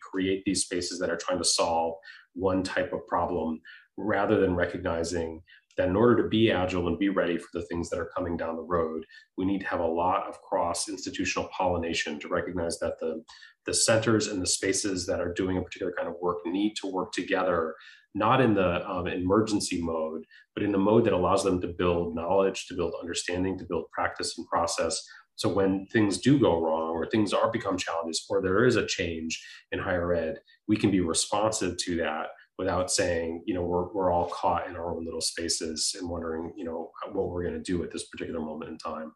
create these spaces that are trying to solve one type of problem rather than recognizing that in order to be agile and be ready for the things that are coming down the road, we need to have a lot of cross institutional pollination to recognize that the, the centers and the spaces that are doing a particular kind of work need to work together, not in the um, emergency mode, but in the mode that allows them to build knowledge, to build understanding, to build practice and process. So when things do go wrong or things are become challenges or there is a change in higher ed, we can be responsive to that without saying, you know, we're, we're all caught in our own little spaces and wondering, you know, what we're going to do at this particular moment in time.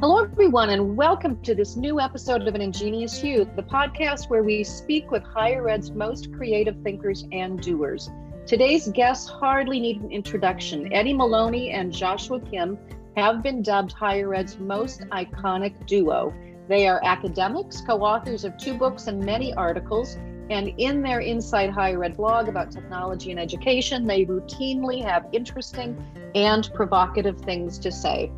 Hello, everyone, and welcome to this new episode of An Ingenious Youth, the podcast where we speak with higher ed's most creative thinkers and doers. Today's guests hardly need an introduction. Eddie Maloney and Joshua Kim have been dubbed higher ed's most iconic duo. They are academics, co authors of two books and many articles, and in their Inside Higher Ed blog about technology and education, they routinely have interesting and provocative things to say.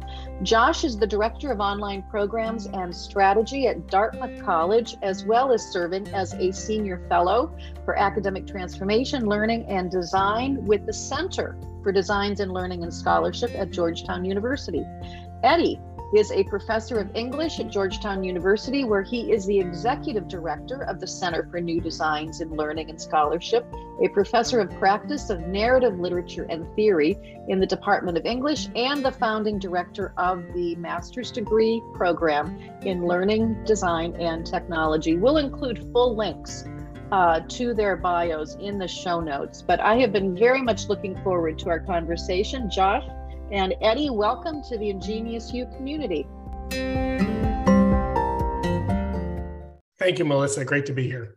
Josh is the director of online programs and strategy at Dartmouth College, as well as serving as a senior fellow for academic transformation, learning, and design with the Center for Designs in Learning and Scholarship at Georgetown University. Eddie is a professor of English at Georgetown University, where he is the executive director of the Center for New Designs in Learning and Scholarship, a professor of practice of narrative literature and theory in the Department of English, and the founding director of the master's degree program in learning, design, and technology. We'll include full links uh, to their bios in the show notes. But I have been very much looking forward to our conversation. Josh and Eddie, welcome to the Ingenious Youth community. Thank you, Melissa. Great to be here.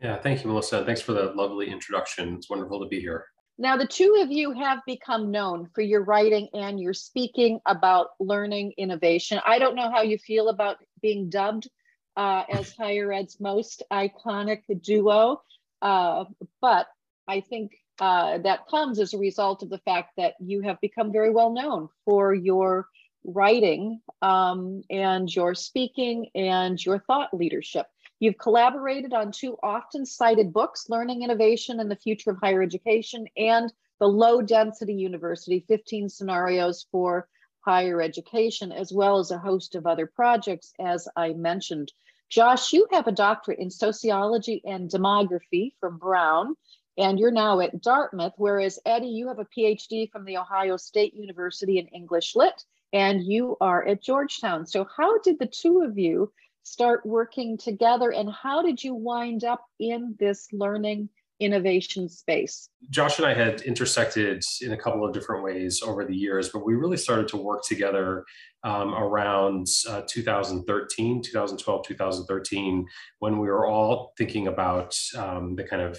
Yeah, thank you, Melissa. Thanks for the lovely introduction. It's wonderful to be here. Now, the two of you have become known for your writing and your speaking about learning innovation. I don't know how you feel about being dubbed uh, as higher ed's most iconic duo. Uh, but I think uh, that comes as a result of the fact that you have become very well known for your writing um, and your speaking and your thought leadership. You've collaborated on two often cited books Learning Innovation and the Future of Higher Education and The Low Density University 15 Scenarios for higher education, as well as a host of other projects, as I mentioned. Josh, you have a doctorate in sociology and demography from Brown, and you're now at Dartmouth, whereas Eddie, you have a PhD from The Ohio State University in English Lit, and you are at Georgetown. So, how did the two of you start working together, and how did you wind up in this learning innovation space? Josh and I had intersected in a couple of different ways over the years, but we really started to work together um, around uh, 2013, 2012, 2013, when we were all thinking about um, the kind of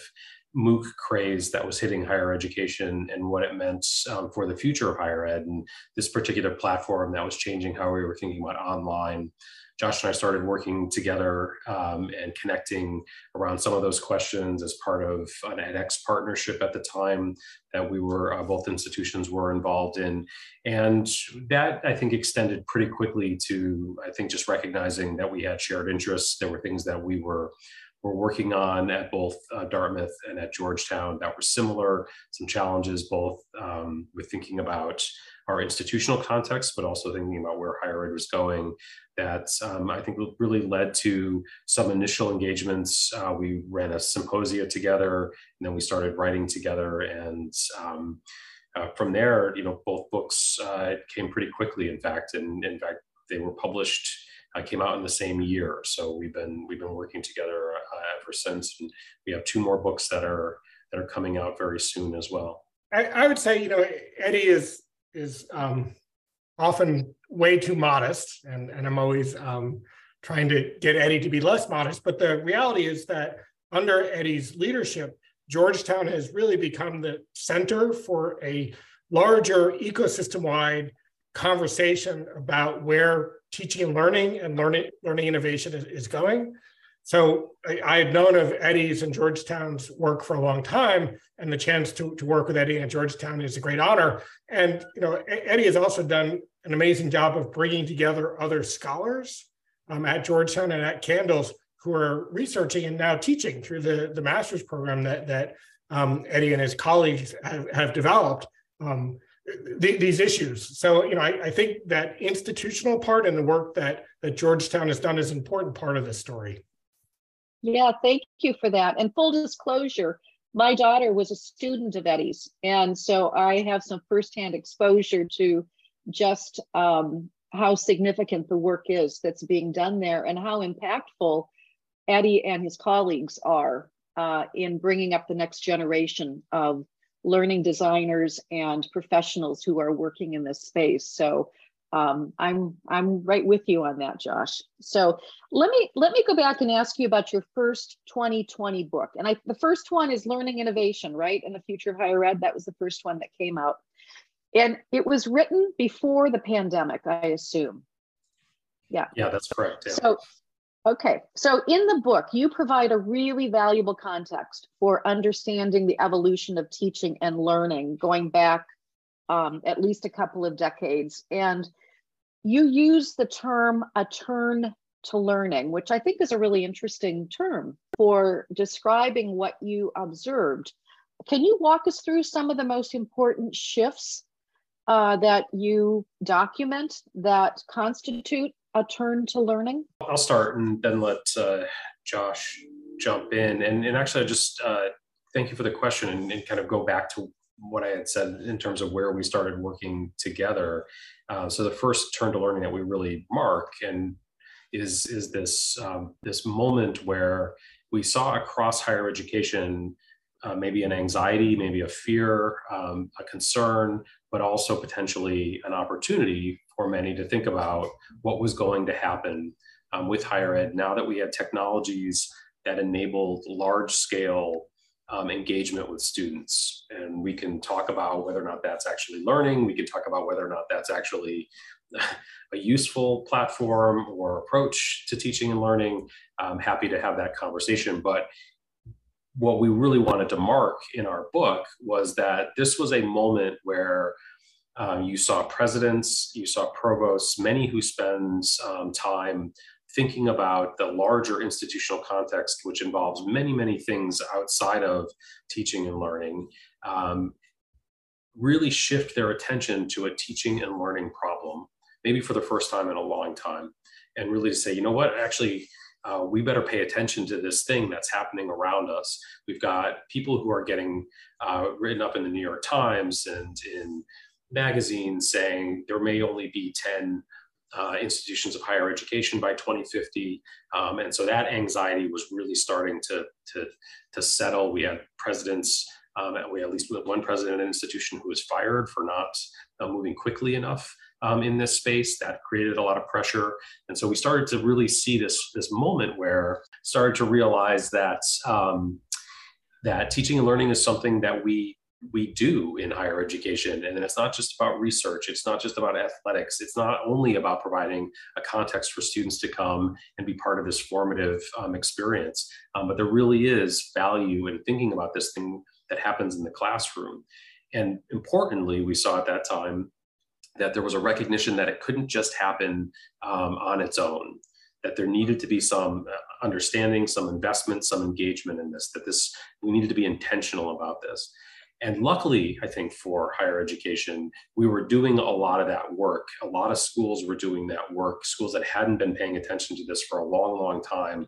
MOOC craze that was hitting higher education and what it meant um, for the future of higher ed and this particular platform that was changing how we were thinking about online Josh and I started working together um, and connecting around some of those questions as part of an edX partnership at the time that we were, uh, both institutions were involved in. And that I think extended pretty quickly to, I think, just recognizing that we had shared interests. There were things that we were were working on at both uh, Dartmouth and at Georgetown that were similar, some challenges both um, with thinking about our institutional context, but also thinking about where higher ed was going that um, I think really led to some initial engagements. Uh, we ran a symposia together, and then we started writing together. And um, uh, from there, you know, both books uh, came pretty quickly. In fact, and in fact, they were published. Uh, came out in the same year, so we've been we've been working together uh, ever since. And we have two more books that are that are coming out very soon as well. I, I would say, you know, Eddie is is um, often way too modest, and, and I'm always um, trying to get Eddie to be less modest. But the reality is that under Eddie's leadership, Georgetown has really become the center for a larger ecosystem wide conversation about where teaching and learning and learning, learning innovation is, is going. So I, I, had known of Eddie's and Georgetown's work for a long time, and the chance to, to work with Eddie at Georgetown is a great honor. And you know, Eddie has also done an amazing job of bringing together other scholars um, at Georgetown and at CNDLS who are researching and now teaching through the, the master's program that, that um, Eddie and his colleagues have, have developed um, th- these issues. So, you know, I, I, think that institutional part and the work that, that Georgetown has done is an important part of the story. Yeah, thank you for that. And full disclosure, my daughter was a student of Eddie's. And so I have some firsthand exposure to just um, how significant the work is that's being done there and how impactful Eddie and his colleagues are uh, in bringing up the next generation of learning designers and professionals who are working in this space. So um, I'm I'm right with you on that, Josh. So let me let me go back and ask you about your first 2020 book. And I the first one is Learning Innovation, right? In the Future of Higher Ed. That was the first one that came out. And it was written before the pandemic, I assume. Yeah. Yeah, that's correct. Yeah. So Okay, so in the book, you provide a really valuable context for understanding the evolution of teaching and learning going back um, at least a couple of decades. And you use the term a turn to learning, which I think is a really interesting term for describing what you observed. Can you walk us through some of the most important shifts uh, that you document that constitute a turn to learning? I'll start and then let uh, Josh jump in. And, and actually, I just uh, thank you for the question and, and, kind of go back to what I had said in terms of where we started working together. Uh, so the first turn to learning that we really mark and is is this um, this moment where we saw across higher education uh, maybe an anxiety, maybe a fear, um, a concern, but also potentially an opportunity for many to think about what was going to happen um, with higher ed now that we had technologies that enabled large scale um, engagement with students. And we can talk about whether or not that's actually learning. We can talk about whether or not that's actually a useful platform or approach to teaching and learning. I'm happy to have that conversation. But what we really wanted to mark in our book was that this was a moment where um, you saw presidents, you saw provosts, many who spend um, time thinking about the larger institutional context, which involves many, many things outside of teaching and learning, um, really shift their attention to a teaching and learning problem, maybe for the first time in a long time, and really to say, you know what, actually, uh, we better pay attention to this thing that's happening around us. We've got people who are getting uh, written up in the New York Times and in magazines saying there may only be 10 uh, institutions of higher education by 2050. Um, and so that anxiety was really starting to, to, to settle. We had presidents, um, we at least one president at an institution who was fired for not uh, moving quickly enough um, in this space. That created a lot of pressure. And so we started to really see this, this moment where started to realize that, um, that teaching and learning is something that we we do in higher education. And it's not just about research, it's not just about athletics, it's not only about providing a context for students to come and be part of this formative um, experience, um, but there really is value in thinking about this thing that happens in the classroom. And importantly, we saw at that time that there was a recognition that it couldn't just happen um, on its own that there needed to be some uh, understanding some investment some engagement in this that this we needed to be intentional about this and luckily, I think for higher education, we were doing a lot of that work. A lot of schools were doing that work. Schools that hadn't been paying attention to this for a long, long time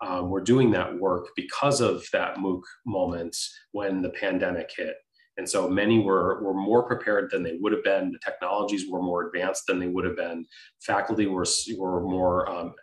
um, were doing that work because of that MOOC moment when the pandemic hit. And so many were, were more prepared than they would have been. The technologies were more advanced than they would have been. Faculty were, were more um,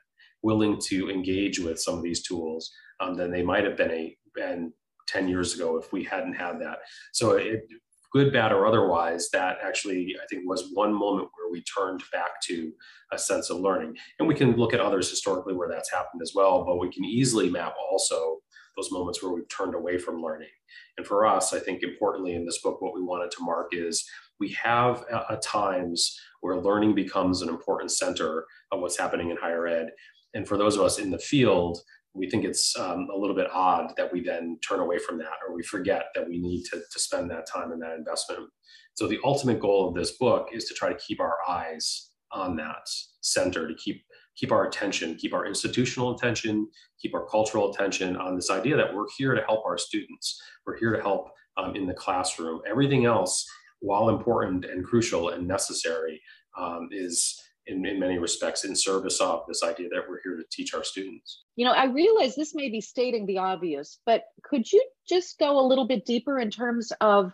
willing to engage with some of these tools um, than they might have been, a, been 10 years ago if we hadn't had that. So it, good, bad, or otherwise, that actually I think was one moment where we turned back to a sense of learning. And we can look at others historically where that's happened as well, but we can easily map also those moments where we've turned away from learning. And for us, I think importantly in this book, what we wanted to mark is we have at times where learning becomes an important center of what's happening in higher ed. And for those of us in the field, we think it's um, a little bit odd that we then turn away from that or we forget that we need to, to spend that time and that investment So the ultimate goal of this book is to try to keep our eyes on that center, to keep keep our attention, keep our institutional attention, keep our cultural attention on this idea that we're here to help our students. We're here to help um, in the classroom. Everything else, while important and crucial and necessary, um, is in, in many respects in service of this idea that we're here to teach our students. You know, I realize this may be stating the obvious, but could you just go a little bit deeper in terms of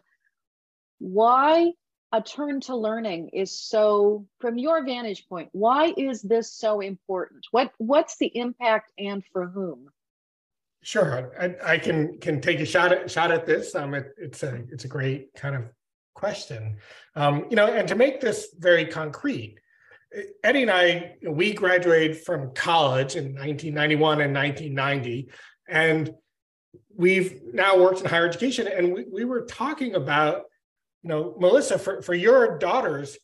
why a turn to learning is so from your vantage point why is this so important? What what's the impact and for whom? Sure. I, I can can take a shot at shot at this. Um it, it's a it's a great kind of question. Um you know and to make this very concrete eddie and i we graduated from college in 1991 and 1990 and we've now worked in higher education and we, we were talking about you know, Melissa, for, for your daughters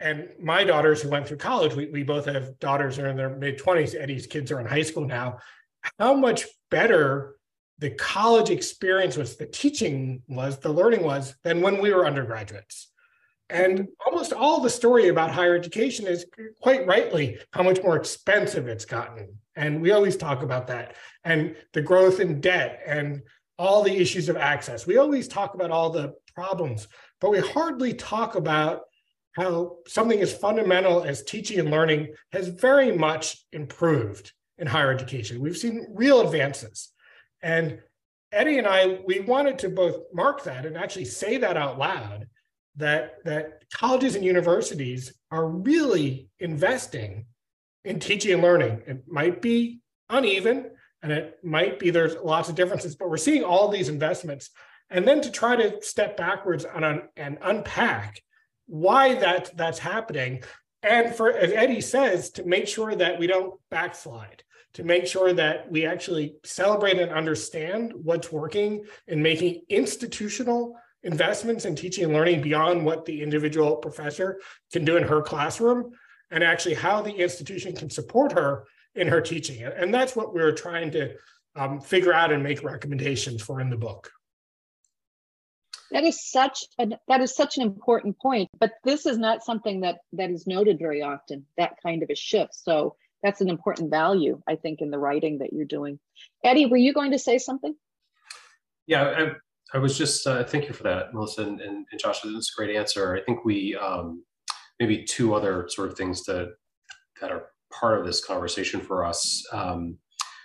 and my daughters who went through college, we, we both have daughters who are in their mid 20s. Eddie's kids are in high school now. How much better the college experience was, the teaching was, the learning was than when we were undergraduates. And almost all the story about higher education is quite rightly how much more expensive it's gotten. And we always talk about that and the growth in debt and all the issues of access. We always talk about all the problems but we hardly talk about how something as fundamental as teaching and learning has very much improved in higher education. We've seen real advances. And Eddie and I, we wanted to both mark that and actually say that out loud that, that colleges and universities are really investing in teaching and learning. It might be uneven and it might be there's lots of differences, but we're seeing all these investments and then to try to step backwards and, and unpack why that that's happening and for as eddie says to make sure that we don't backslide to make sure that we actually celebrate and understand what's working in making institutional investments in teaching and learning beyond what the individual professor can do in her classroom and actually how the institution can support her in her teaching. And that's what we're trying to um, figure out and make recommendations for in the book. That is such an that is such an important point but this is not something that that is noted very often that kind of a shift. So that's an important value i think in the writing that you're doing. Eddie were you going to say something? Yeah i, was just uh, thank you for that melissa and, and, and josh that's a great answer i think we um, maybe two other sort of things that that are part of this conversation for us um,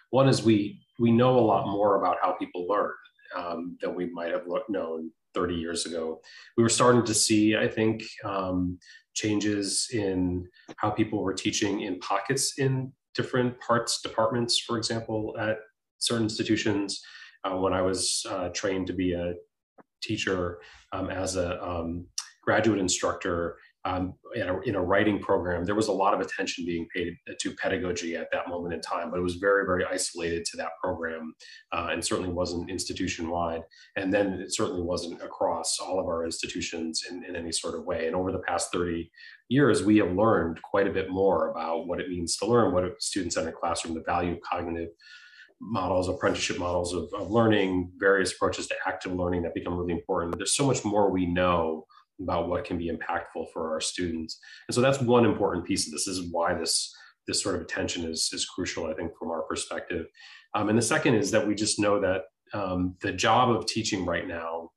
one is we we know a lot more about how people learn um, than we might have known 30 years ago. We were starting to see, I think, um, changes in how people were teaching in pockets in different parts, departments, for example, at certain institutions. Uh, when I was uh, trained to be a teacher um, as a um, graduate instructor, um, in, a, in, a, writing program, there was a lot of attention being paid to pedagogy at that moment in time, but it was very, very isolated to that program uh, and certainly wasn't institution wide. And then it certainly wasn't across all of our institutions in, in any sort of way. And over the past 30 years, we have learned quite a bit more about what it means to learn, what a student centered classroom, the value of cognitive models, apprenticeship models of, of learning, various approaches to active learning that become really important. There's so much more we know about what can be impactful for our students. And so that's one important piece of this. this is why this this sort of attention is, is crucial, I think, from our perspective. Um, and the second is that we just know that um, the job of teaching right now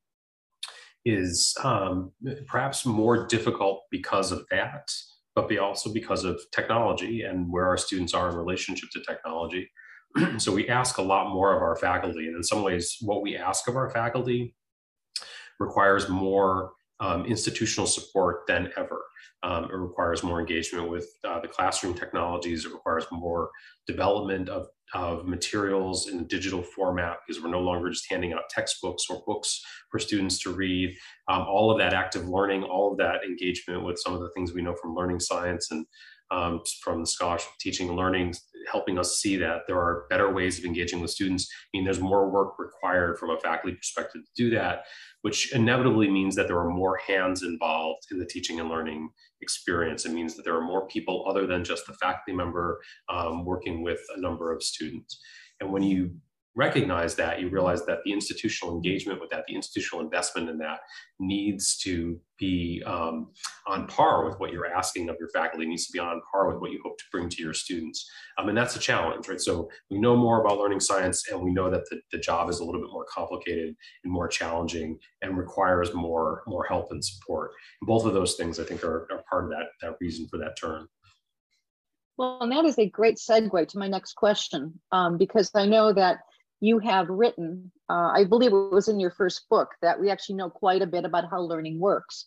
is um, perhaps more difficult because of that, but be also because of technology and where our students are in relationship to technology. so we ask a lot more of our faculty. And in some ways, what we ask of our faculty requires more um, institutional support than ever. Um, it requires more engagement with uh, the classroom technologies. It requires more development of, of materials in a digital format because we're no longer just handing out textbooks or books for students to read. Um, all of that active learning, all of that engagement with some of the things we know from learning science and um, from the scholarship teaching and learning, helping us see that there are better ways of engaging with students. I mean, there's more work required from a faculty perspective to do that, which inevitably means that there are more hands involved in the teaching and learning experience. It means that there are more people other than just the faculty member um, working with a number of students. And when you recognize that, you realize that the institutional engagement with that, the institutional investment in that needs to be um, on par with what you're asking of your faculty, needs to be on par with what you hope to bring to your students. Um, and that's a challenge, right? So we know more about learning science and we know that the, the job is a little bit more complicated and more challenging and requires more, more help and support. And both of those things I think are, are part of that, that reason for that term. Well, and that is a great segue to my next question, um, because I know that you have written, uh, I believe it was in your first book, that we actually know quite a bit about how learning works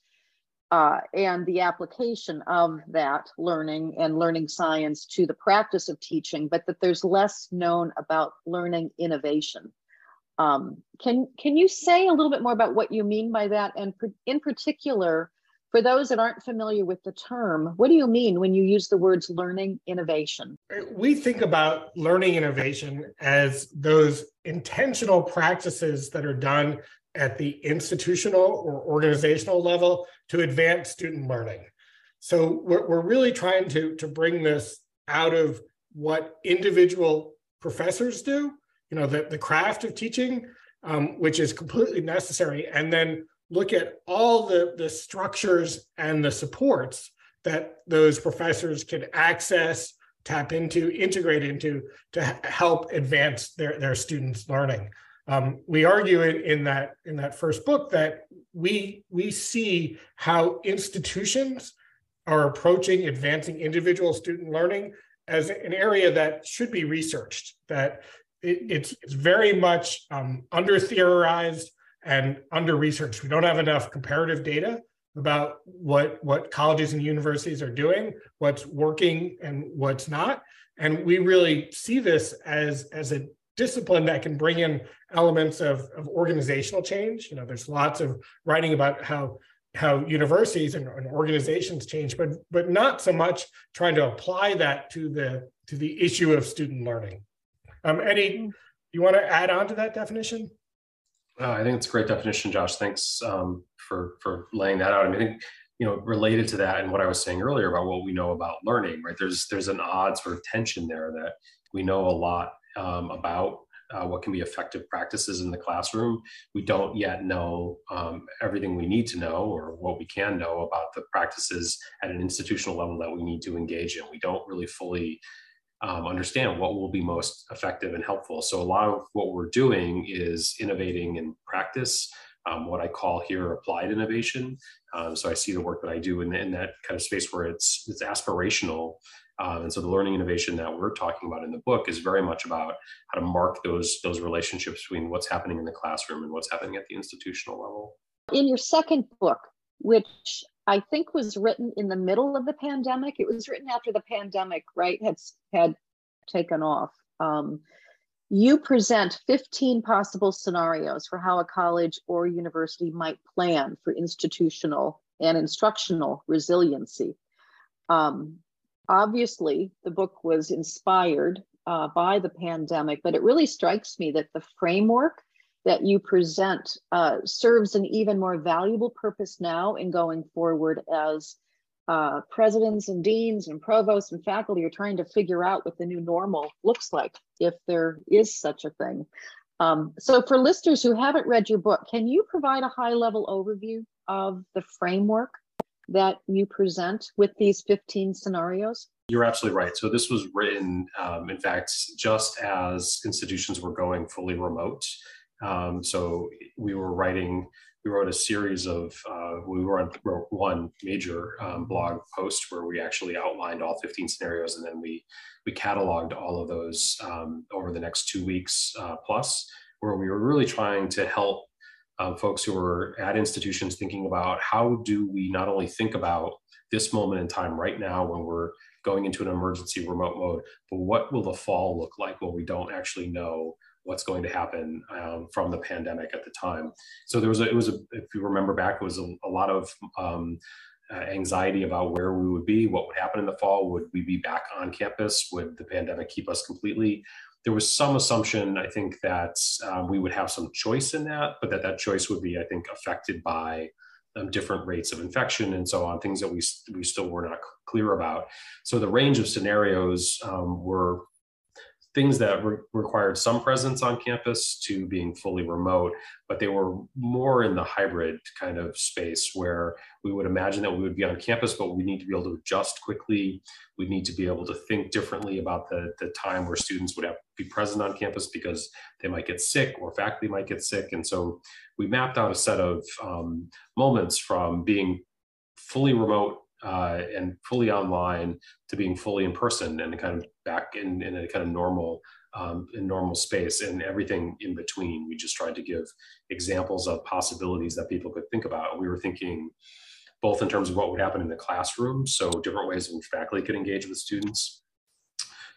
uh, and the application of that learning and learning science to the practice of teaching, but that there's less known about learning innovation. Um, can, can you say a little bit more about what you mean by that? And in particular, for those that aren't familiar with the term, what do you mean when you use the words learning innovation? We think about learning innovation as those intentional practices that are done at the institutional or organizational level to advance student learning. So we're, we're really trying to, to bring this out of what individual professors do, you know, the, the craft of teaching, um, which is completely necessary, and then look at all the, the structures and the supports that those professors can access, tap into, integrate into to help advance their, their students' learning. Um, we argue in, in that in that first book that we we see how institutions are approaching advancing individual student learning as an area that should be researched. That it, it's it's very much um, under theorized and under researched. We don't have enough comparative data about what what colleges and universities are doing, what's working and what's not. And we really see this as as a discipline that can bring in elements of, of organizational change. You know, there's lots of writing about how how universities and, and organizations change, but but not so much trying to apply that to the to the issue of student learning. Um, Eddie, you want to add on to that definition? Oh, I think it's a great definition, Josh. Thanks um, for for laying that out. I mean, I think you know, related to that and what I was saying earlier about what we know about learning, right? There's there's an odd sort of tension there that we know a lot um, about uh, what can be effective practices in the classroom. We don't yet know um, everything we need to know or what we can know about the practices at an institutional level that we need to engage in. We don't really fully um, understand what will be most effective and helpful. So a lot of what we're doing is innovating in practice, um, what I call here applied innovation. Um, so I see the work that I do in, in, that kind of space where it's it's aspirational. Um, and so the learning innovation that we're talking about in the book is very much about how to mark those those relationships between what's happening in the classroom and what's happening at the institutional level. In your second book, which I think was written in the middle of the pandemic. It was written after the pandemic, right, had had taken off. Um, you present 15 possible scenarios for how a college or university might plan for institutional and instructional resiliency. Um, obviously, the book was inspired uh, by the pandemic, but it really strikes me that the framework that you present uh, serves an even more valuable purpose now in going forward as uh, presidents and deans and provosts and faculty are trying to figure out what the new normal looks like, if there is such a thing. Um, so for listeners who haven't read your book, can you provide a high level overview of the framework that you present with these 15 scenarios? You're absolutely right. So this was written, um, in fact, just as institutions were going fully remote. Um, so we were writing, we wrote a series of, uh, we wrote one major um, blog post where we actually outlined all 15 scenarios and then we, we cataloged all of those um, over the next two weeks uh, plus, where we were really trying to help um, folks who were at institutions thinking about how do we not only think about this moment in time right now when we're going into an emergency remote mode, but what will the fall look like when we don't actually know what's going to happen um, from the pandemic at the time. So there was a, it was a, if you remember back, it was a, a lot of um, uh, anxiety about where we would be, what would happen in the fall, would we be back on campus, would the pandemic keep us completely? There was some assumption, I think, that um, we would have some choice in that, but that that choice would be, I think, affected by um, different rates of infection and so on, things that we, we still were not clear about. So the range of scenarios um, were things that re- required some presence on campus to being fully remote, but they were more in the hybrid kind of space where we would imagine that we would be on campus, but we need to be able to adjust quickly. We need to be able to think differently about the, the time where students would have be present on campus because they might get sick or faculty might get sick. And so we mapped out a set of um, moments from being fully remote uh, and fully online to being fully in person and kind of back in, in a kind of normal um, in normal space and everything in between. We just tried to give examples of possibilities that people could think about. We were thinking both in terms of what would happen in the classroom, so different ways in which faculty could engage with students,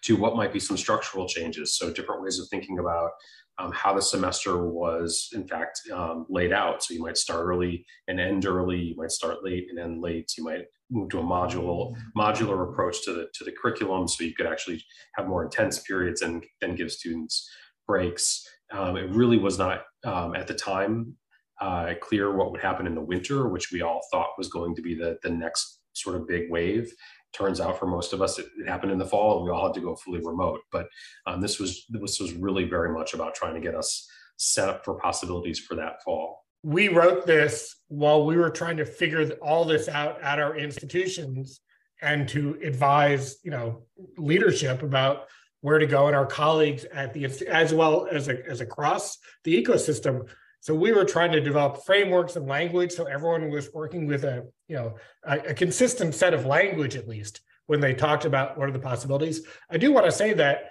to what might be some structural changes, so different ways of thinking about um, how the semester was in fact um, laid out. So you might start early and end early. You might start late and end late. You might move to a modular modular approach to the to the curriculum, so you could actually have more intense periods and then give students breaks. Um, it really was not um, at the time uh, clear what would happen in the winter, which we all thought was going to be the the next sort of big wave turns out for most of us it, it, happened in the fall and we all had to go fully remote. But um, this was this was really very much about trying to get us set up for possibilities for that fall. We wrote this while we were trying to figure all this out at our institutions and to advise you know leadership about where to go and our colleagues at the as well as a, as across the ecosystem so we were trying to develop frameworks and language so everyone was working with a, you know, a, a, consistent set of language at least when they talked about what are the possibilities. I do want to say that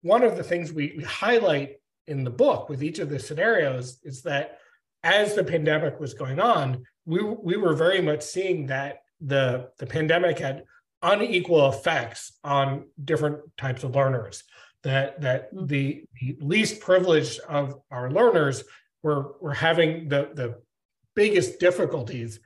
one of the things we, we highlight in the book with each of the scenarios is that as the pandemic was going on, we, we were very much seeing that the, the pandemic had unequal effects on different types of learners that that mm. the, the least privileged of our learners we're we're having the the biggest difficulties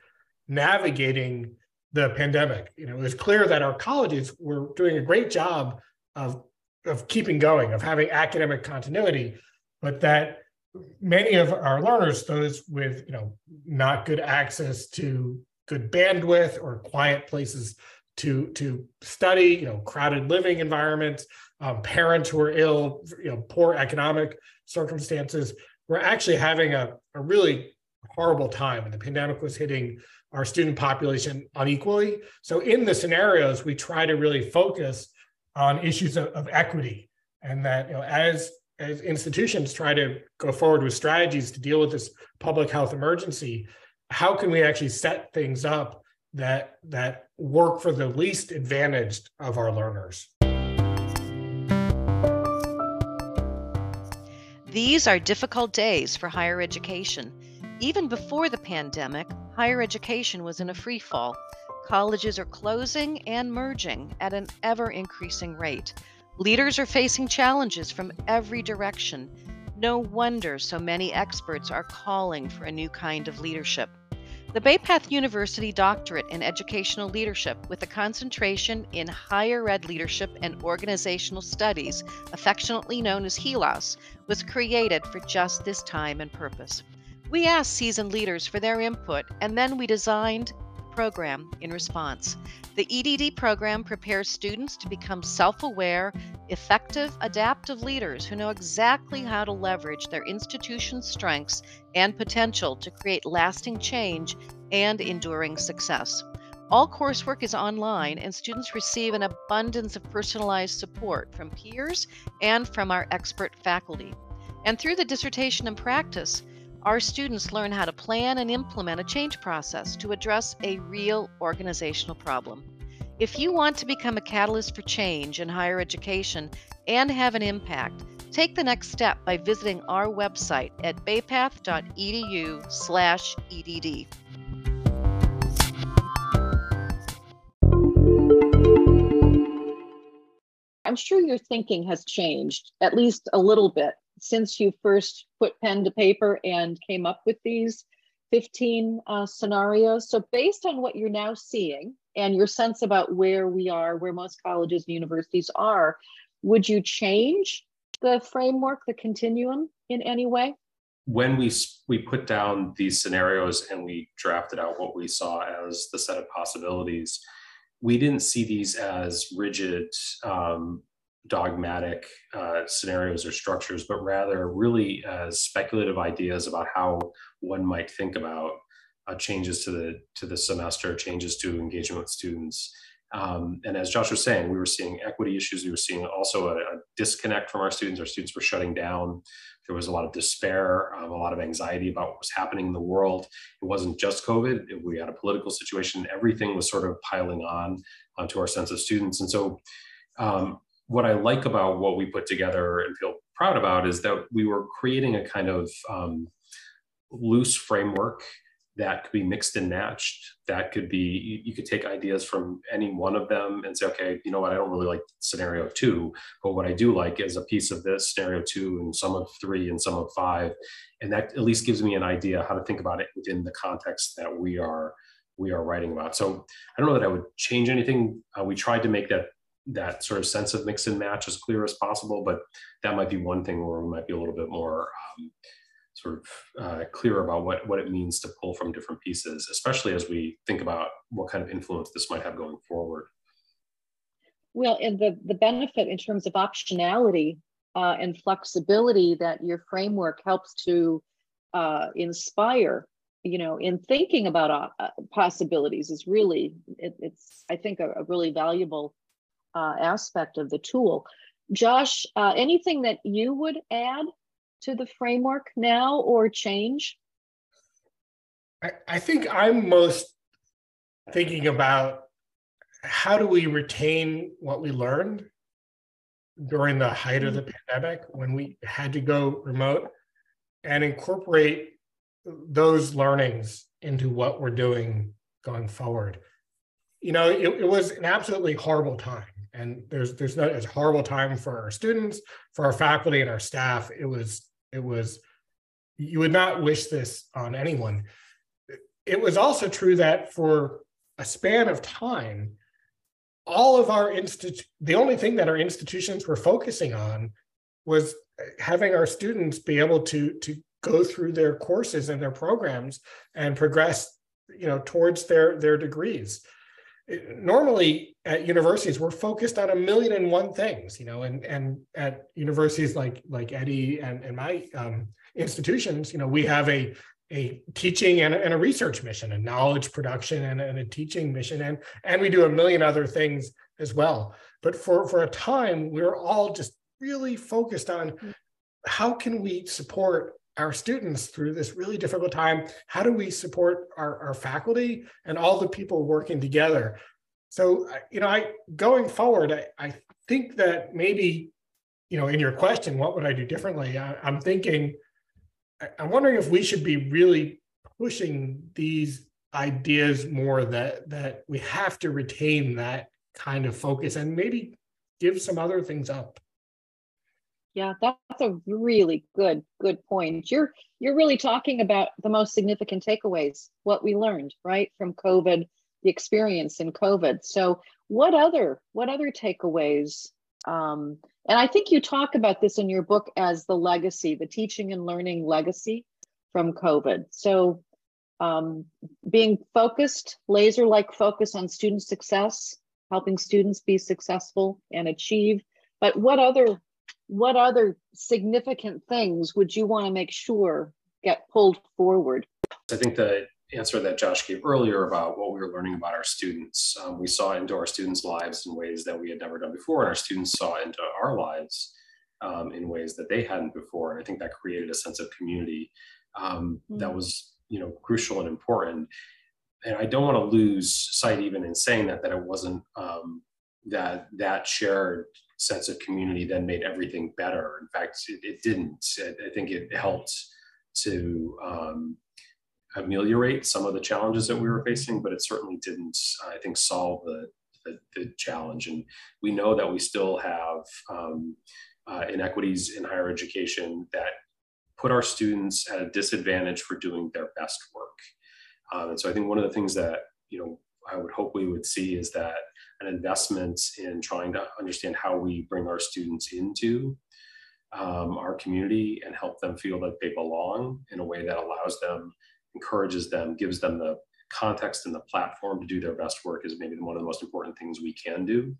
navigating the pandemic. You know, it was clear that our colleges were doing a great job of of keeping going, of having academic continuity, but that many of our learners, those with you know not good access to good bandwidth or quiet places to to study, you know, crowded living environments, um, parents who are ill, you know, poor economic circumstances, we're actually having a, a really horrible time and the pandemic was hitting our student population unequally. So in the scenarios, we try to really focus on issues of, of equity and that you know, as as institutions try to go forward with strategies to deal with this public health emergency, how can we actually set things up that that work for the least advantaged of our learners? These are difficult days for higher education. Even before the pandemic, higher education was in a free fall. Colleges are closing and merging at an ever increasing rate. Leaders are facing challenges from every direction. No wonder so many experts are calling for a new kind of leadership. The Bay Path University Doctorate in Educational Leadership, with a concentration in Higher Ed Leadership and Organizational Studies, affectionately known as HELOS, was created for just this time and purpose. We asked seasoned leaders for their input, and then we designed program in response. The EDD program prepares students to become self aware, effective, adaptive leaders who know exactly how to leverage their institution's strengths and potential to create lasting change and enduring success. All coursework is online, and students receive an abundance of personalized support from peers and from our expert faculty. And through the dissertation and practice, our students learn how to plan and implement a change process to address a real organizational problem. If you want to become a catalyst for change in higher education and have an impact, take the next step by visiting our website at baypath.edu/edd. I'm sure your thinking has changed at least a little bit since you first put pen to paper and came up with these 15 uh, scenarios. So, based on what you're now seeing and your sense about where we are, where most colleges and universities are, would you change the framework, the continuum in any way? When we we put down these scenarios and we drafted out what we saw as the set of possibilities, we didn't see these as rigid um, dogmatic uh, scenarios or structures, but rather really as speculative ideas about how one might think about uh, changes to the to the semester, changes to engagement with students. Um, and as Josh was saying, we were seeing equity issues. We were seeing also a, a, disconnect from our students. Our students were shutting down. There was a lot of despair, um, a lot of anxiety about what was happening in the world. It wasn't just COVID. We had a political situation. Everything was sort of piling on onto our sense of students. And so um, what I like about what we put together and feel proud about is that we were creating a kind of um, loose framework that could be mixed and matched. That could be, you could take ideas from any one of them and say, okay, you know what, I don't really like scenario two, but what I do like is a piece of this scenario two and some of three and some of five. And that at least gives me an idea how to think about it within the context that we are we are writing about. So I don't know that I would change anything. Uh, we tried to make that that sort of sense of mix and match as clear as possible, but that might be one thing where we might be a little bit more um, sort of uh, clear about what, what it means to pull from different pieces, especially as we think about what kind of influence this might have going forward. Well, and the, the benefit in terms of optionality uh, and flexibility that your framework helps to uh, inspire, you know, in thinking about uh, possibilities is really, it, it's, I think, a, a really valuable uh, aspect of the tool. Josh, uh, anything that you would add to the framework now or change? I, I think I'm most thinking about how do we retain what we learned during the height of the mm-hmm. pandemic when we had to go remote and incorporate those learnings into what we're doing going forward. You know, it, it was an absolutely horrible time and there's there's not it's a horrible time for our students for our faculty and our staff. It was it was you would not wish this on anyone. It was also true that for a span of time all of our institute the only thing that our institutions were focusing on was having our students be able to to go through their courses and their programs and progress you know towards their their degrees normally at universities we're focused on a million and one things you know and and at universities like like eddie and, and my um, institutions you know we have a a teaching and a, and a research mission a knowledge production and, and a teaching mission and and we do a million other things as well. But for for a time we were all just really focused on how can we support our students through this really difficult time? How do we support our, our faculty and all the people working together? So, you know, I going forward, I, I think that maybe, you know, in your question, what would I do differently? I, I'm thinking, I'm wondering if we should be really pushing these ideas more that that we have to retain that kind of focus and maybe give some other things up. Yeah, that's a really good good point. You're you're really talking about the most significant takeaways, what we learned, right, from COVID, the experience in COVID. So, what other what other takeaways? Um, and I think you talk about this in your book as the legacy, the teaching and learning legacy from COVID. So, um, being focused, laser like focus on student success, helping students be successful and achieve. But what other what other significant things would you want to make sure get pulled forward? I think the answer that Josh gave earlier about what we were learning about our students, um, we saw into our students' lives in ways that we had never done before, and our students saw into our lives um, in ways that they hadn't before. And I think that created a sense of community um, mm-hmm. that was, you know, crucial and important. And I don't want to lose sight, even in saying that, that it wasn't um, that that shared sense of community then made everything better. In fact, it, it didn't. I think it helped to um, ameliorate some of the challenges that we were facing, but it certainly didn't, I think, solve the, the, the challenge. And we know that we still have um, uh, inequities in higher education that put our students at a disadvantage for doing their best work. Um, and so I think one of the things that, you know, I would hope we would see is that an investment in trying to understand how we bring our students into um, our community and help them feel that they belong in a way that allows them, encourages them, gives them the context and the platform to do their best work is maybe one of the most important things we can do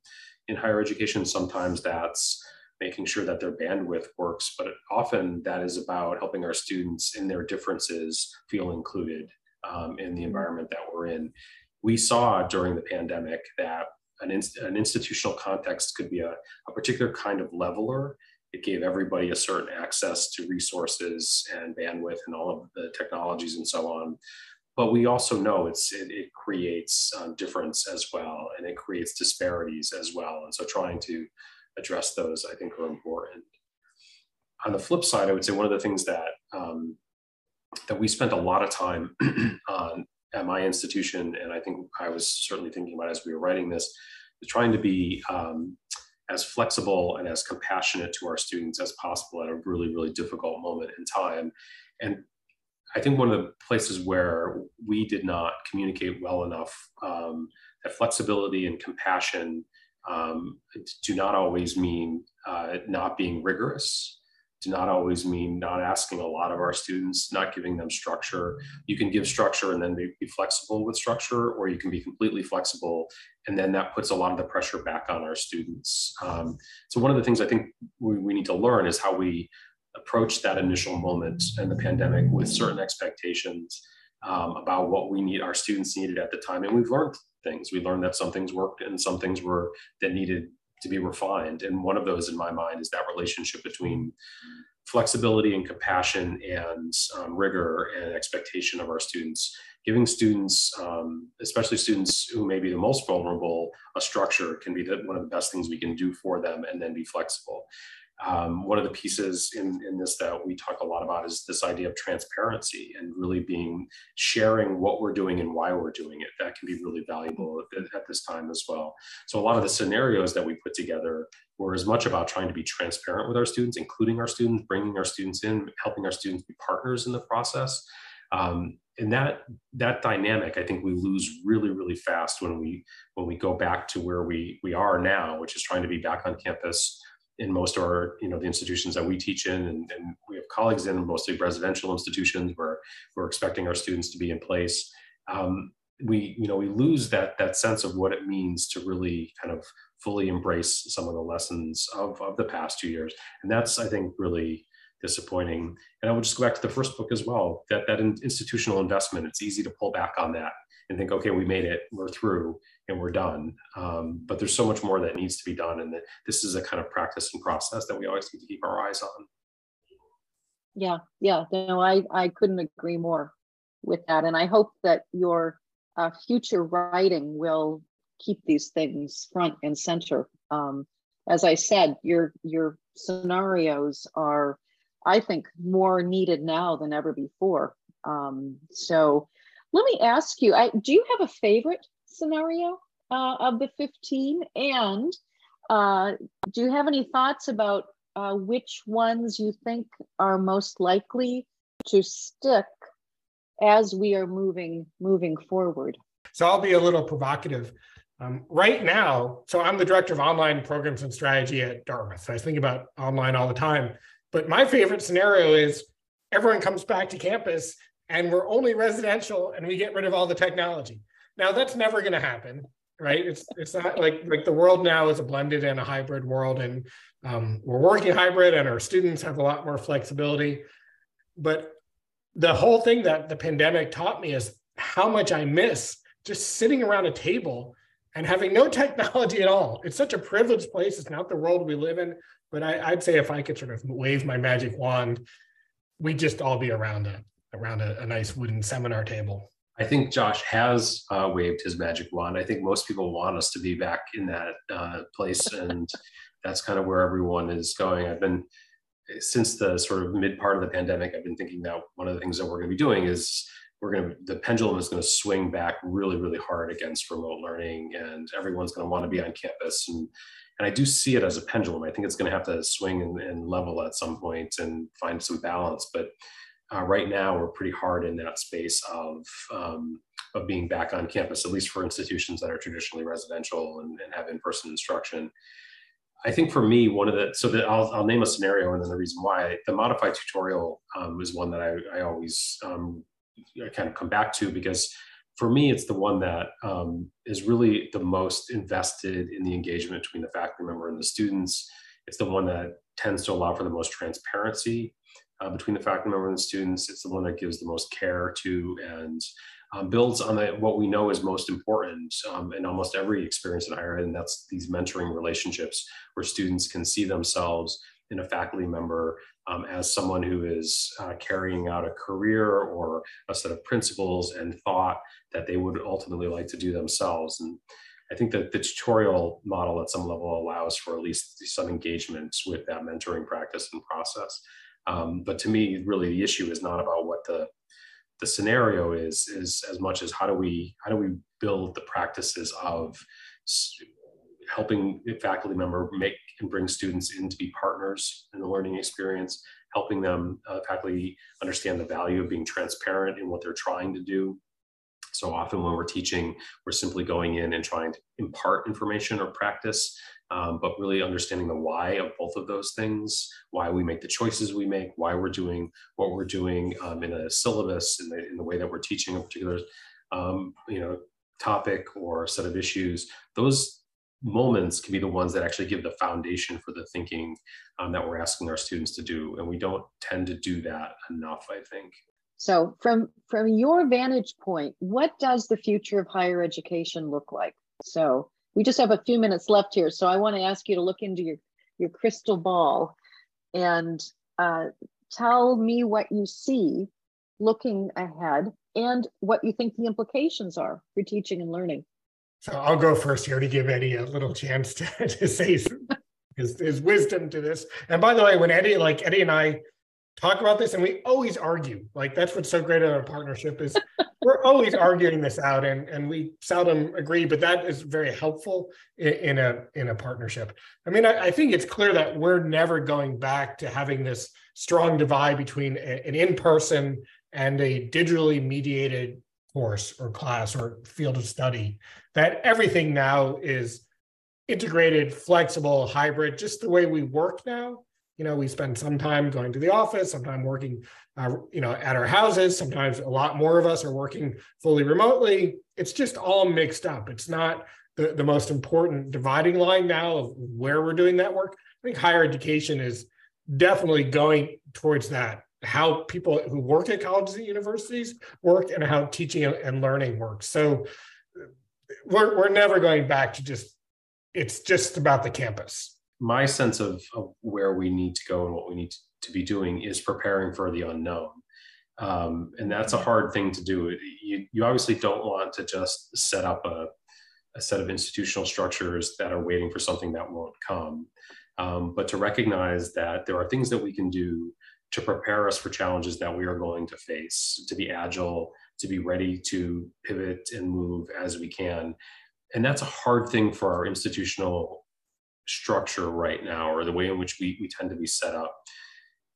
in higher education. Sometimes that's making sure that their bandwidth works, but often that is about helping our students in their differences feel included um, in the environment that we're in. We saw during the pandemic that an, an institutional context could be a, a particular kind of leveler. It gave everybody a certain access to resources and bandwidth and all of the technologies and so on. But we also know it's it, it creates um, difference as well, and it creates disparities as well. And so, trying to address those, I think, are important. On the flip side, I would say one of the things that um, that we spent a lot of time on at my institution, and I think I was certainly thinking about as we were writing this, trying to be um, as flexible and as compassionate to our students as possible at a really, really difficult moment in time. And I think one of the places where we did not communicate well enough um, that flexibility and compassion um, do not always mean uh, not being rigorous do not always mean not asking a lot of our students, not giving them structure. You can give structure and then be, flexible with structure, or you can be completely flexible, and then that puts a lot of the pressure back on our students. Um, so one of the things I think we, we need to learn is how we approach that initial moment in the pandemic with certain expectations um, about what we need, our students needed at the time, and we've learned things. We learned that some things worked and some things were that needed to be refined. And one of those, in my mind, is that relationship between flexibility and compassion and um, rigor and expectation of our students. Giving students, um, especially students who may be the most vulnerable, a structure can be the, one of the best things we can do for them and then be flexible. Um, one of the pieces in, in this that we talk a lot about is this idea of transparency and really being sharing what we're doing and why we're doing it. That can be really valuable at, at this time as well. So a lot of the scenarios that we put together were as much about trying to be transparent with our students, including our students, bringing our students in, helping our students be partners in the process. Um, and that that dynamic, I think we lose really, really fast when we when we go back to where we we are now, which is trying to be back on campus in most of our, you know, the institutions that we teach in, and, and we have colleagues in mostly residential institutions where we're expecting our students to be in place. Um, we, you know, we lose that that sense of what it means to really kind of fully embrace some of the lessons of, of the past two years, and that's, I think, really disappointing. And I would just go back to the first book as well. That that institutional investment, it's easy to pull back on that and think, okay, we made it, we're through and we're done. Um, but there's so much more that needs to be done. And that this is a kind of practice and process that we always need to keep our eyes on. Yeah, yeah, no, I, I couldn't agree more with that. And I hope that your uh, future writing will keep these things front and center. Um, as I said, your your scenarios are, I think, more needed now than ever before. Um, so let me ask you, I, do you have a favorite scenario uh, of the 15? And uh, do you have any thoughts about uh, which ones you think are most likely to stick as we are moving moving forward? So I'll be a little provocative. Um, right now, so I'm the director of online programs and strategy at Dartmouth. So I think about online all the time. But my favorite scenario is everyone comes back to campus and we're only residential and we get rid of all the technology. Now that's never going to happen, right? It's it's not like like the world now is a blended and a hybrid world, and um, we're working hybrid, and our students have a lot more flexibility. But the whole thing that the pandemic taught me is how much I miss just sitting around a table and having no technology at all. It's such a privileged place. It's not the world we live in. But I, would say if I could sort of wave my magic wand, we'd just all be around it around a, a nice wooden seminar table. I think Josh has uh, waved his magic wand. I think most people want us to be back in that uh, place, and that's kind of where everyone is going. I've been since the sort of mid part of the pandemic. I've been thinking that one of the things that we're going to be doing is we're going to the pendulum is going to swing back really, really hard against remote learning, and everyone's going to want to be on campus. and And I do see it as a pendulum. I think it's going to have to swing and, and level at some point and find some balance, but uh, right now we're pretty hard in that space of um, of being back on campus, at least for institutions that are traditionally residential and, and have in-person instruction. I think for me, one of the so that I'll, I'll name a scenario and then the reason why the modified tutorial um, is one that I, I always um, kind of come back to because for me, it's the one that um, is really the most invested in the engagement between the faculty member and the students. It's the one that tends to allow for the most transparency uh, between the faculty member and the students. It's the one that gives the most care to and um, builds on the, what we know is most important um, in almost every experience in higher ed, and that's these mentoring relationships where students can see themselves in a faculty member um, as someone who is uh, carrying out a career or a set of principles and thought that they would ultimately like to do themselves. And I think that the tutorial model at some level allows for at least some engagement with that mentoring practice and process. Um, but to me, really, the issue is not about what the the scenario is is as much as how do we how do we build the practices of helping faculty member make and bring students in to be partners in the learning experience helping them uh, faculty understand the value of being transparent in what they're trying to do. So often when we're teaching we're simply going in and trying to impart information or practice um, but really understanding the why of both of those things, why we make the choices we make, why we're doing what we're doing um, in a syllabus, in the, in the way that we're teaching a particular, um, you know, topic or set of issues. Those moments can be the ones that actually give the foundation for the thinking um, that we're asking our students to do, and we don't tend to do that enough. I think. So, from from your vantage point, what does the future of higher education look like? So, we just have a few minutes left here, so I want to ask you to look into your, your crystal ball and uh, tell me what you see looking ahead and what you think the implications are for teaching and learning. So I'll go first here to give Eddie a little chance to, to say his, his wisdom to this. And by the way, when Eddie, like Eddie and I talk about this and we always argue, like that's what's so great about our partnership is we're always arguing this out and, and we seldom agree, but that is very helpful in, in a in a partnership. I mean, I, I, think it's clear that we're never going back to having this strong divide between a, an in-person and a digitally mediated course or class or field of study. That everything now is integrated, flexible, hybrid, just the way we work now you know, we spend some time going to the office, sometimes working, uh, you know, at our houses. Sometimes a lot more of us are working fully remotely. It's just all mixed up. It's not the, the most important dividing line now of where we're doing that work. I think higher education is definitely going towards that. How people who work at colleges and universities work and how teaching and learning works. So we're, we're never going back to just, it's just about the campus my sense of, of where we need to go and what we need to be doing is preparing for the unknown. Um, and that's a hard thing to do. You, you obviously don't want to just set up a, a set of institutional structures that are waiting for something that won't come, um, but to recognize that there are things that we can do to prepare us for challenges that we are going to face, to be agile, to be ready to pivot and move as we can. And that's a hard thing for our institutional structure right now or the way in which we, we tend to be set up.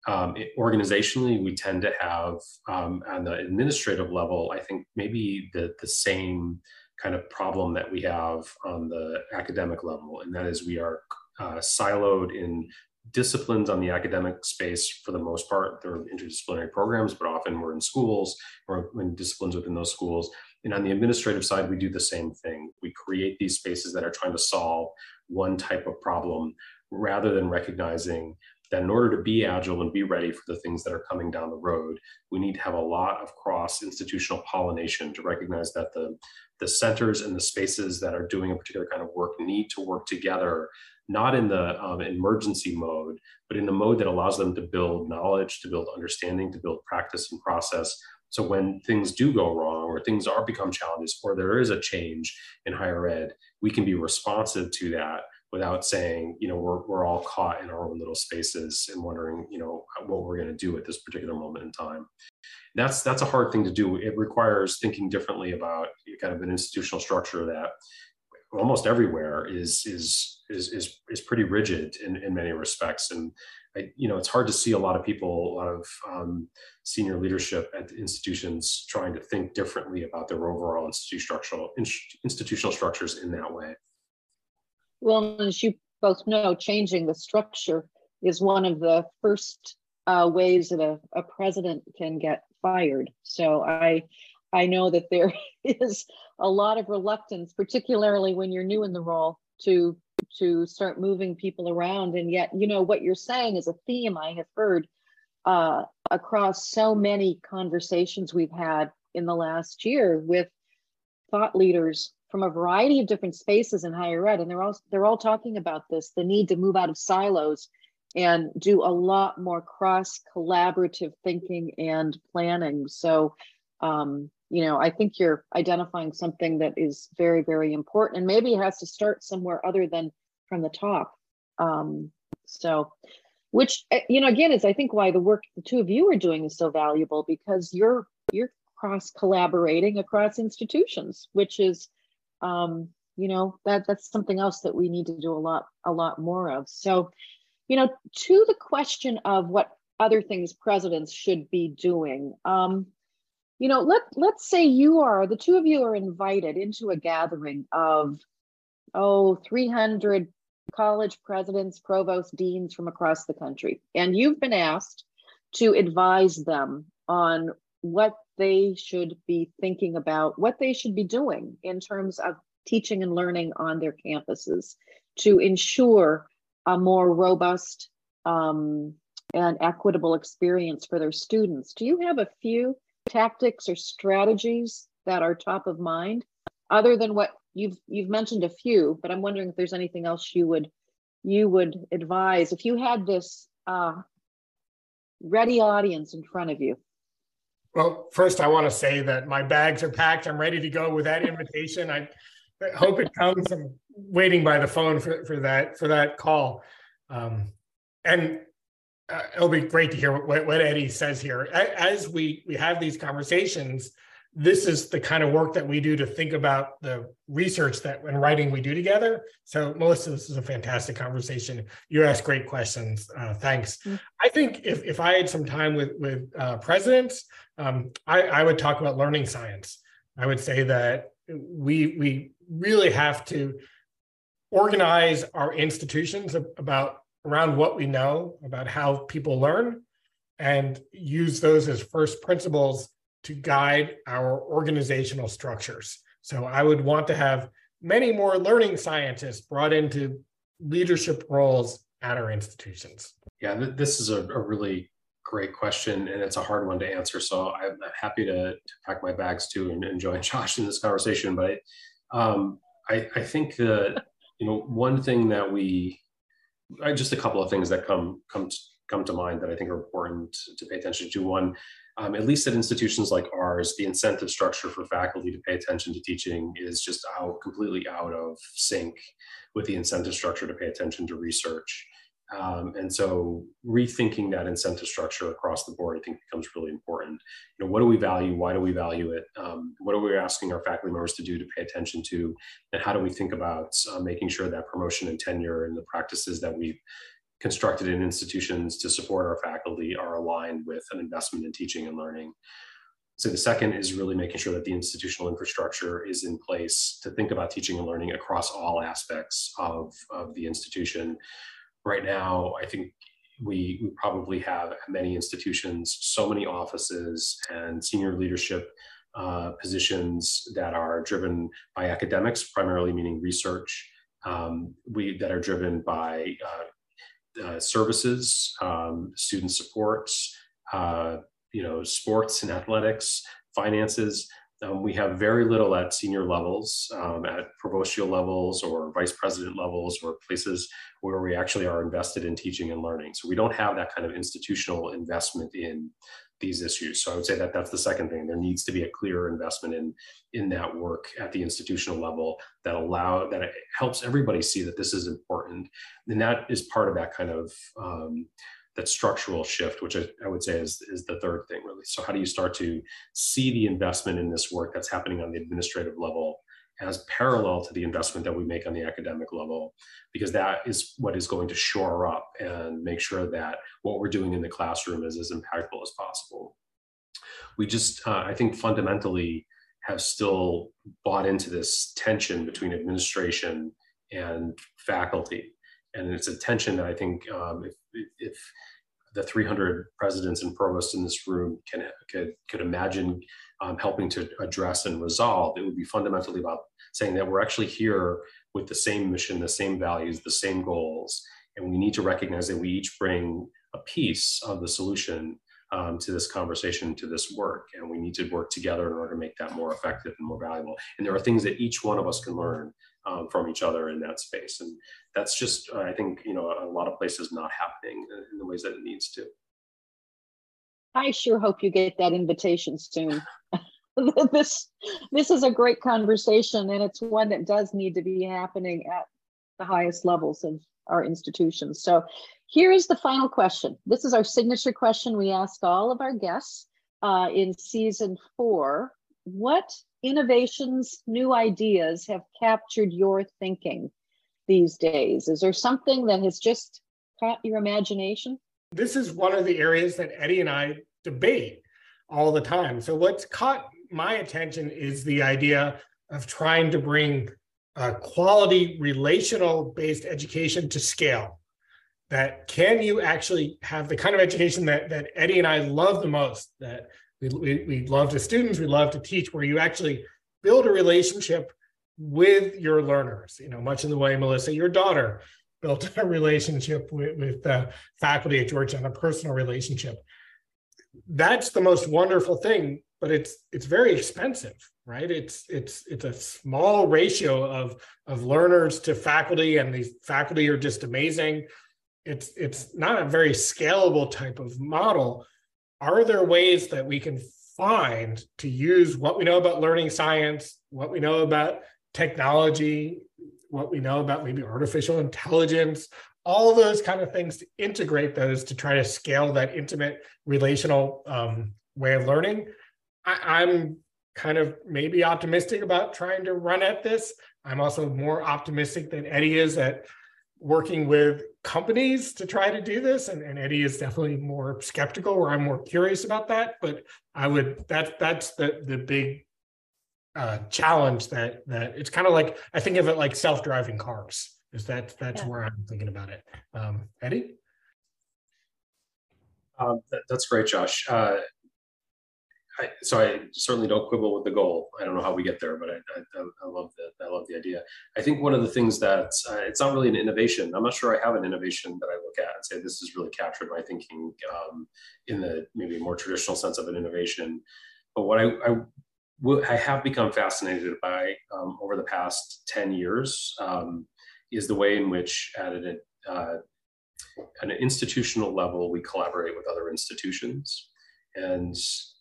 Um, it, organizationally, we tend to have um, on the administrative level, I think maybe the, the same kind of problem that we have on the academic level, and that is we are uh, siloed in disciplines on the academic space for the most part. They're interdisciplinary programs, but often we're in schools or in disciplines within those schools. And on the administrative side, we do the same thing. We create these spaces that are trying to solve one type of problem rather than recognizing that in order to be agile and be ready for the things that are coming down the road, we need to have a lot of cross institutional pollination to recognize that the, the centers and the spaces that are doing a particular kind of work need to work together, not in the um, emergency mode, but in the mode that allows them to build knowledge, to build understanding, to build practice and process. So when things do go wrong or things are become challenges or there is a change in higher ed, we can be responsive to that without saying, you know, we're, we're all caught in our own little spaces and wondering, you know, what we're going to do at this particular moment in time. That's that's a hard thing to do. It requires thinking differently about kind of an institutional structure that almost everywhere is is is is, is pretty rigid in, in many respects. And I, you know, it's hard to see a lot of people, a lot of um, senior leadership at institutions trying to think differently about their overall institutional institutional structures in that way. Well, as you both know, changing the structure is one of the first uh, ways that a, a president can get fired. So I, I know that there is a lot of reluctance, particularly when you're new in the role, to to start moving people around. And yet, you know, what you're saying is a theme I have heard uh, across so many conversations we've had in the last year with thought leaders from a variety of different spaces in higher ed, and they're all they're all talking about this: the need to move out of silos and do a lot more cross collaborative thinking and planning. So, um, you know, I think you're identifying something that is very, very important, and maybe it has to start somewhere other than from the top. Um, so, which eh, you know, again, is I think why the work the two of you are doing is so valuable because you're you're cross collaborating across institutions, which is, um, you know, that that's something else that we need to do a lot a lot more of. So, you know, to the question of what other things presidents should be doing. Um, you know, let let's say you are the two of you are invited into a gathering of oh 300 college presidents, provost, deans from across the country, and you've been asked to advise them on what they should be thinking about, what they should be doing in terms of teaching and learning on their campuses to ensure a more robust um, and equitable experience for their students. Do you have a few tactics or strategies that are top of mind other than what you've you've mentioned a few but i'm wondering if there's anything else you would you would advise. If you had this uh, ready audience in front of you. Well first i want to say that my bags are packed. I'm ready to go with that invitation. I hope it comes. I'm waiting by the phone for, for that for that call. Um, and uh, it'll be great to hear what, what Eddie says here. As we we have these conversations, this is the kind of work that we do to think about the research that and writing we do together. So, Melissa, this is a fantastic conversation. You ask great questions. Uh, thanks. Mm-hmm. I think if, if I had some time with with uh, presidents, um, I, I would talk about learning science. I would say that we we really have to organize our institutions about around what we know about how people learn and use those as first principles to guide our organizational structures. So I would want to have many more learning scientists brought into leadership roles at our institutions. Yeah, this is a, a really great question, and it's a hard one to answer. So I'm happy to, to pack my bags too and, and join Josh in this conversation. But um, I, I think that you know one thing that we just a couple of things that come come to, come to mind that I think are important to pay attention to. One, um, at least at institutions like ours, the incentive structure for faculty to pay attention to teaching is just out completely out of sync with the incentive structure to pay attention to research. Um, and so rethinking that incentive structure across the board, I think becomes really important. You know, what do we value? Why do we value it? Um, what are we asking our faculty members to do to pay attention to? And how do we think about uh, making sure that promotion and tenure and the practices that we've constructed in institutions to support our faculty are aligned with an investment in teaching and learning? So the second is really making sure that the institutional infrastructure is in place to think about teaching and learning across all aspects of, of the institution right now, I think we, we probably have many institutions, so many offices and senior leadership uh, positions that are driven by academics, primarily meaning research, um, we, that are driven by uh, uh, services, um, student supports, uh, you know, sports and athletics, finances. Um, we have very little at senior levels, um, at provostial levels or vice president levels, or places where we actually are invested in teaching and learning. So we don't have that kind of institutional investment in these issues. So I would say that that's the second thing. There needs to be a clear investment in in that work at the institutional level that allow that helps everybody see that this is important, and that is part of that kind of um, that structural shift, which I, I, would say is, is the third thing really. So how do you start to see the investment in this work that's happening on the administrative level as parallel to the investment that we make on the academic level, because that is what is going to shore up and make sure that what we're doing in the classroom is as impactful as possible. We just, uh, I think fundamentally have still bought into this tension between administration and faculty and it's a tension that I think um, if, if the 300 presidents and provosts in this room can could, could imagine um, helping to address and resolve. It would be fundamentally about saying that we're actually here with the same mission, the same values, the same goals, and we need to recognize that we each bring a piece of the solution um, to this conversation, to this work, and we need to work together in order to make that more effective and more valuable. And there are things that each one of us can learn um, from each other in that space, and that's just, I think, you know, a lot of places not happening in the ways that it needs to. I sure hope you get that invitation soon. this this is a great conversation, and it's one that does need to be happening at the highest levels of our institutions. So here is the final question. This is our signature question we ask all of our guests uh, in season four. What innovations, new ideas have captured your thinking these days? Is there something that has just caught your imagination? This is one of the areas that Eddie and I debate all the time. So, what's caught my attention is the idea of trying to bring uh, quality relational based education to scale that can you actually have the kind of education that, that eddie and i love the most that we, we, we love to students we love to teach where you actually build a relationship with your learners. You know much in the way melissa your daughter built a relationship with, with the faculty at georgetown a personal relationship. That's the most wonderful thing but it's it's very expensive right? It's it's it's a small ratio of of learners to faculty and these faculty are just amazing. It's it's not a very scalable type of model are there ways that we can find to use what we know about learning science what we know about technology what we know about maybe artificial intelligence all those kind of things to integrate those to try to scale that intimate relational um, way of learning I, am kind of maybe optimistic about trying to run at this. I'm also more optimistic than Eddie is at working with companies to try to do this. And, and Eddie is definitely more skeptical, or I'm more curious about that. But I would that that's the the big uh, challenge that that it's kind of like I think of it like self-driving cars. Is that that's yeah. where I'm thinking about it. Um, Eddie. Um, that, that's great, Josh. Uh, I, so I certainly don't quibble with the goal. I don't know how we get there, but I, I, I love the I love the idea. I think one of the things that uh, it's not really an innovation. I'm not sure I have an innovation that I look at and say this has really captured my thinking um, in the maybe more traditional sense of an innovation. But what I, I, have become fascinated by um, over the past ten years um, is the way in which at an, uh, an institutional level we collaborate with other institutions and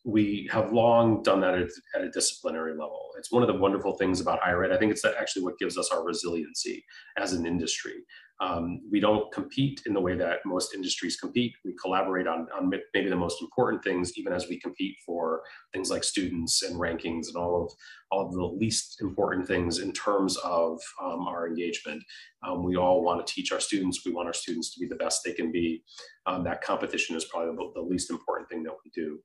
we have long done that at, at, a disciplinary level. It's one of the wonderful things about higher ed. I think it's actually what gives us our resiliency as an industry. Um, we don't compete in the way that most industries compete. We collaborate on, on maybe the most important things, even as we compete for things like students and rankings and all of all of the least important things in terms of um, our engagement. Um, we all want to teach our students. We want our students to be the best they can be. Um, that competition is probably the, the least important thing that we do.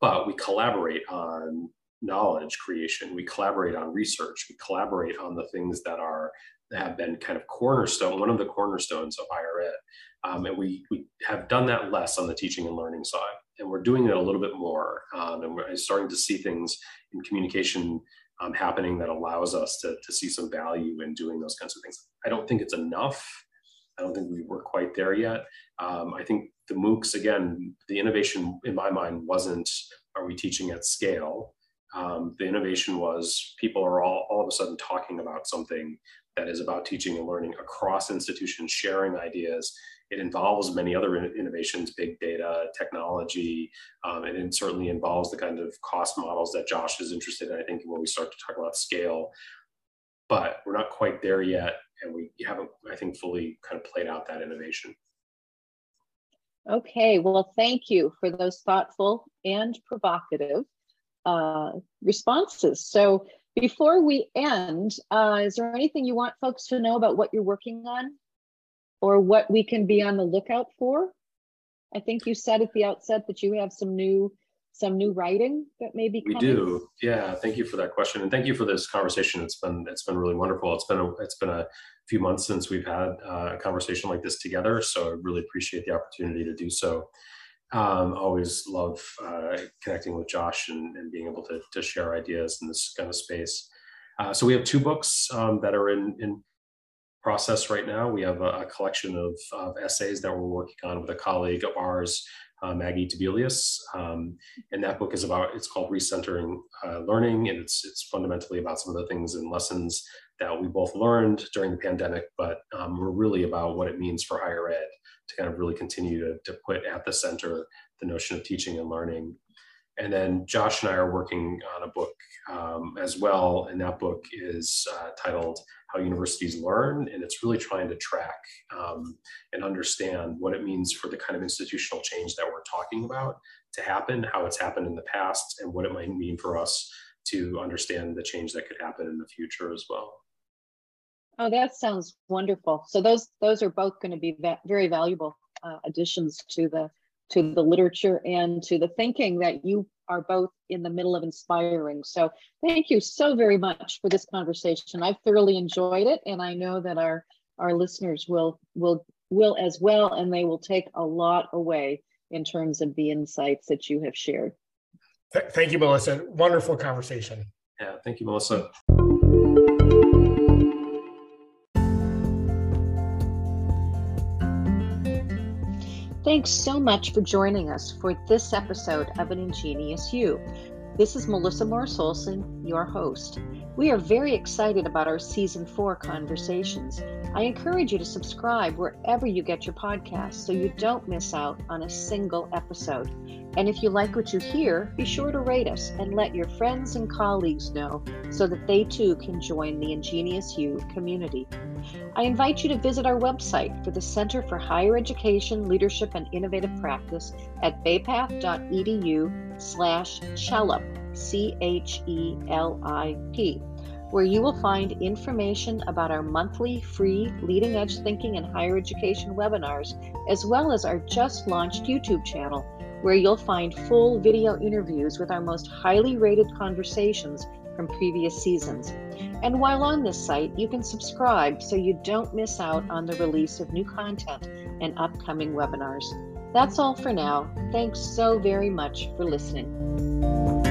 But we collaborate on knowledge creation. We collaborate on research. We collaborate on the things that are have been kind of cornerstone, one of the cornerstones of higher ed. Um, and we, we have done that less on the teaching and learning side. And we're doing it a little bit more. Um, and we're starting to see things in communication um, happening that allows us to, to see some value in doing those kinds of things. I don't think it's enough. I don't think we were quite there yet. Um, I think the MOOCs, again, the innovation in my mind wasn't are we teaching at scale? Um, the innovation was people are all, all of a sudden talking about something that is about teaching and learning across institutions, sharing ideas. It involves many other innovations, big data, technology, um, and it certainly involves the kind of cost models that Josh is interested in, I think, when we start to talk about scale. But we're not quite there yet, and we haven't, I think, fully kind of played out that innovation. Okay, well, thank you for those thoughtful and provocative uh, responses. So before we end, uh, is there anything you want folks to know about what you're working on or what we can be on the lookout for? I think you said at the outset that you have some new some new writing that may be coming. We do. Yeah, thank you for that question and thank you for this conversation. It's been it's been really wonderful. It's been a, it's been a few months since we've had uh, a conversation like this together, so I really appreciate the opportunity to do so. Um, always love uh, connecting with Josh and, and, being able to, to share ideas in this kind of space. Uh, so we have two books um, that are in, in process right now. We have a, a collection of, of, essays that we're working on with a colleague of ours, uh, Maggie Debelius. Um, and that book is about, it's called Recentering uh, Learning, and it's, it's fundamentally about some of the things and lessons that we both learned during the pandemic, but um, we're really about what it means for higher ed to kind of really continue to, to put at the center the notion of teaching and learning. And then Josh and I are working on a book um, as well, and that book is uh, titled How Universities Learn, and it's really trying to track um, and understand what it means for the kind of institutional change that we're talking about to happen, how it's happened in the past, and what it might mean for us to understand the change that could happen in the future as well. Oh, that sounds wonderful. So those those are both going to be va- very valuable uh, additions to the to the literature and to the thinking that you are both in the middle of inspiring. So thank you so very much for this conversation. I've thoroughly enjoyed it, and I know that our our listeners will will will as well, and they will take a lot away in terms of the insights that you have shared. Thank you, Melissa. Wonderful conversation. Yeah, thank you, Melissa. Thanks so much for joining us for this episode of An Ingenious You. This is Melissa Morriss-Olson, your host. We are very excited about our season four conversations. I encourage you to subscribe wherever you get your podcasts so you don't miss out on a single episode. And if you like what you hear, be sure to rate us and let your friends and colleagues know so that they too can join the Ingenious You community. I invite you to visit our website for the Center for Higher Education, Leadership, and Innovative Practice at baypath.edu slash CHELIP, C-H-E-L-I-P, where you will find information about our monthly free leading edge thinking and higher education webinars, as well as our just launched YouTube channel, where you'll find full video interviews with our most highly rated conversations from previous seasons. And while on this site, you can subscribe so you don't miss out on the release of new content and upcoming webinars. That's all for now. Thanks so very much for listening.